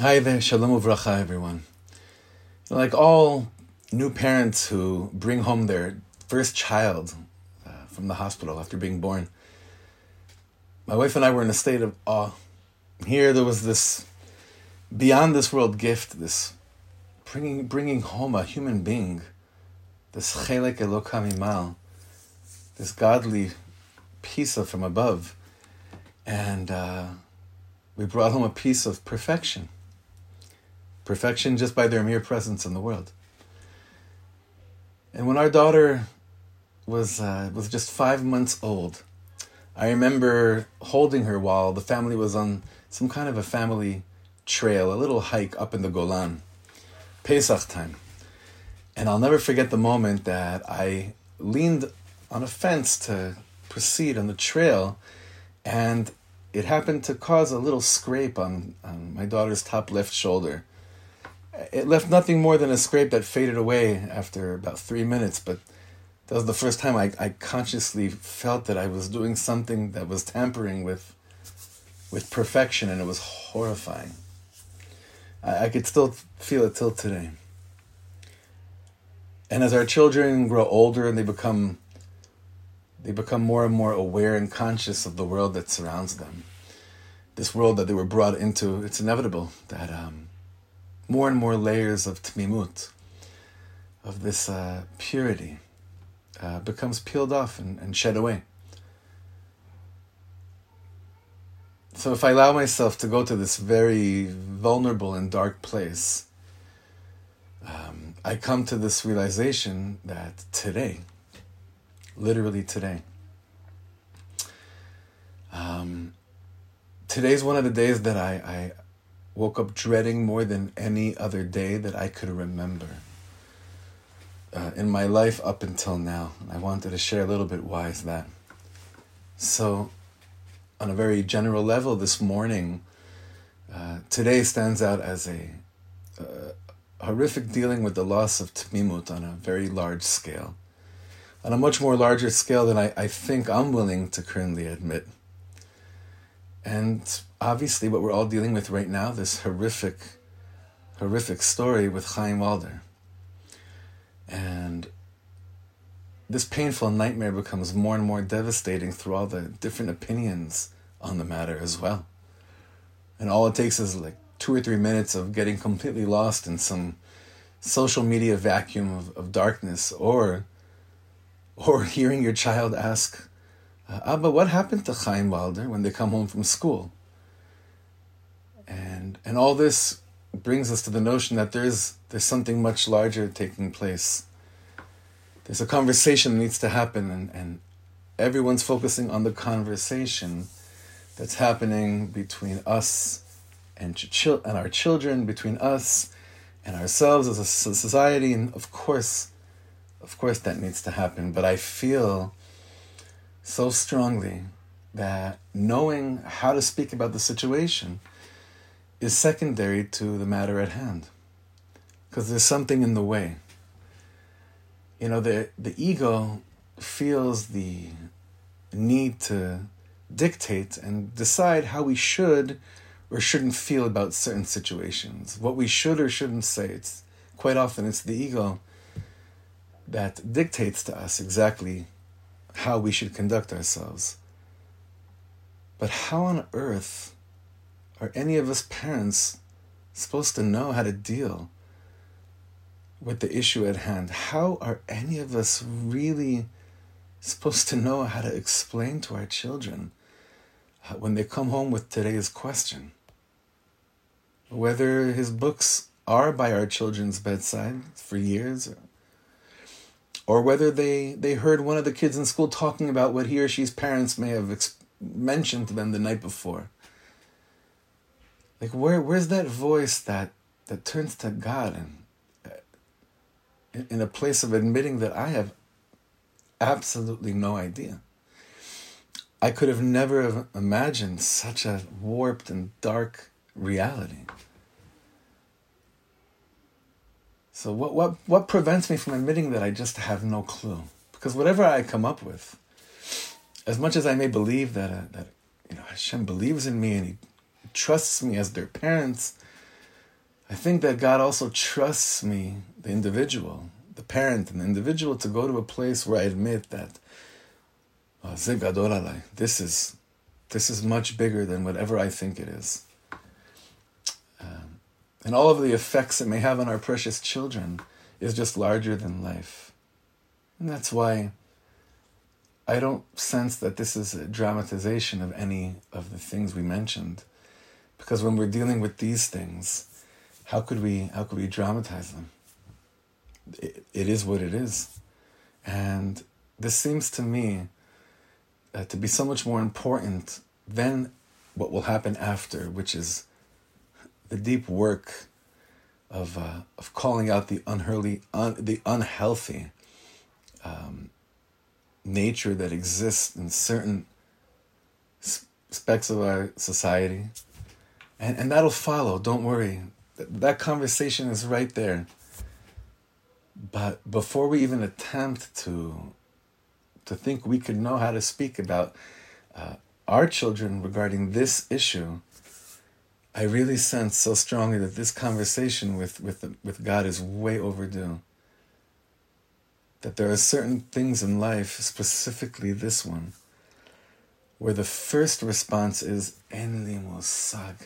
Hi there, shalom uvracha, everyone. Like all new parents who bring home their first child uh, from the hospital after being born, my wife and I were in a state of awe. Here, there was this beyond this world gift, this bringing bringing home a human being, this chelek Eloka mima'al, this godly piece of from above, and uh, we brought home a piece of perfection perfection just by their mere presence in the world. And when our daughter was uh, was just five months old, I remember holding her while the family was on some kind of a family trail, a little hike up in the Golan, Pesach time. And I'll never forget the moment that I leaned on a fence to proceed on the trail, and it happened to cause a little scrape on, on my daughter's top left shoulder it left nothing more than a scrape that faded away after about three minutes, but that was the first time I, I consciously felt that I was doing something that was tampering with with perfection and it was horrifying. I, I could still feel it till today. And as our children grow older and they become they become more and more aware and conscious of the world that surrounds them. This world that they were brought into, it's inevitable that um, more and more layers of tmimut, of this uh, purity, uh, becomes peeled off and, and shed away. So if I allow myself to go to this very vulnerable and dark place, um, I come to this realization that today, literally today, um, today's one of the days that I, I woke up dreading more than any other day that I could remember uh, in my life up until now. I wanted to share a little bit why is that. So, on a very general level, this morning, uh, today stands out as a uh, horrific dealing with the loss of Tmimut on a very large scale. On a much more larger scale than I, I think I'm willing to currently admit. And obviously what we're all dealing with right now, this horrific, horrific story with Chaim Walder. And this painful nightmare becomes more and more devastating through all the different opinions on the matter as well. And all it takes is like two or three minutes of getting completely lost in some social media vacuum of, of darkness or or hearing your child ask, uh, Abba, what happened to Chaim Walder when they come home from school? and and all this brings us to the notion that there's there's something much larger taking place. There's a conversation that needs to happen, and, and everyone's focusing on the conversation that's happening between us and, ch- and our children, between us and ourselves as a society, and of course, of course, that needs to happen. But I feel so strongly that knowing how to speak about the situation is secondary to the matter at hand because there's something in the way. You know, the, the ego feels the need to dictate and decide how we should or shouldn't feel about certain situations, what we should or shouldn't say. It's quite often it's the ego that dictates to us exactly how we should conduct ourselves. But how on earth are any of us parents supposed to know how to deal with the issue at hand? How are any of us really supposed to know how to explain to our children when they come home with today's question? Whether his books are by our children's bedside for years, or whether they, they heard one of the kids in school talking about what he or she's parents may have ex- mentioned to them the night before like where where's that voice that that turns to God and uh, in a place of admitting that I have absolutely no idea. I could have never have imagined such a warped and dark reality. So what what what prevents me from admitting that I just have no clue? Because whatever I come up with, as much as I may believe that uh, that you know Hashem believes in me and He trusts me as their parents, I think that God also trusts me, the individual, the parent and the individual, to go to a place where I admit that oh, this is this is much bigger than whatever I think it is. And all of the effects it may have on our precious children is just larger than life. And that's why I don't sense that this is a dramatization of any of the things we mentioned. Because when we're dealing with these things, how could we how could we dramatize them? It, it is what it is. And this seems to me uh, to be so much more important than what will happen after, which is the deep work of uh, of calling out the unhealthy, un, the unhealthy um, nature that exists in certain specs of our society, and and that'll follow. Don't worry, that, that conversation is right there. But before we even attempt to to think we could know how to speak about uh, our children regarding this issue, I really sense so strongly that this conversation with, with, with God is way overdue. That there are certain things in life, specifically this one, where the first response is En li musag.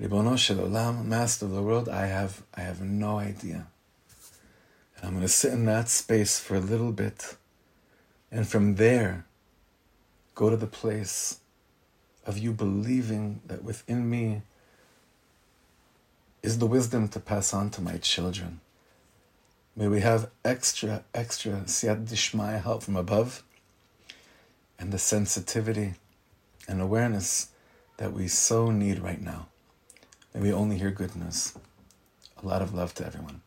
Ribono shel olam, Master of the world, I have, I have no idea. And I'm going to sit in that space for a little bit and from there, go to the place of you believing that within me is the wisdom to pass on to my children. May we have extra, extra siyat dishmaya help from above and the sensitivity and awareness that we so need right now. May we only hear good news. A lot of love to everyone.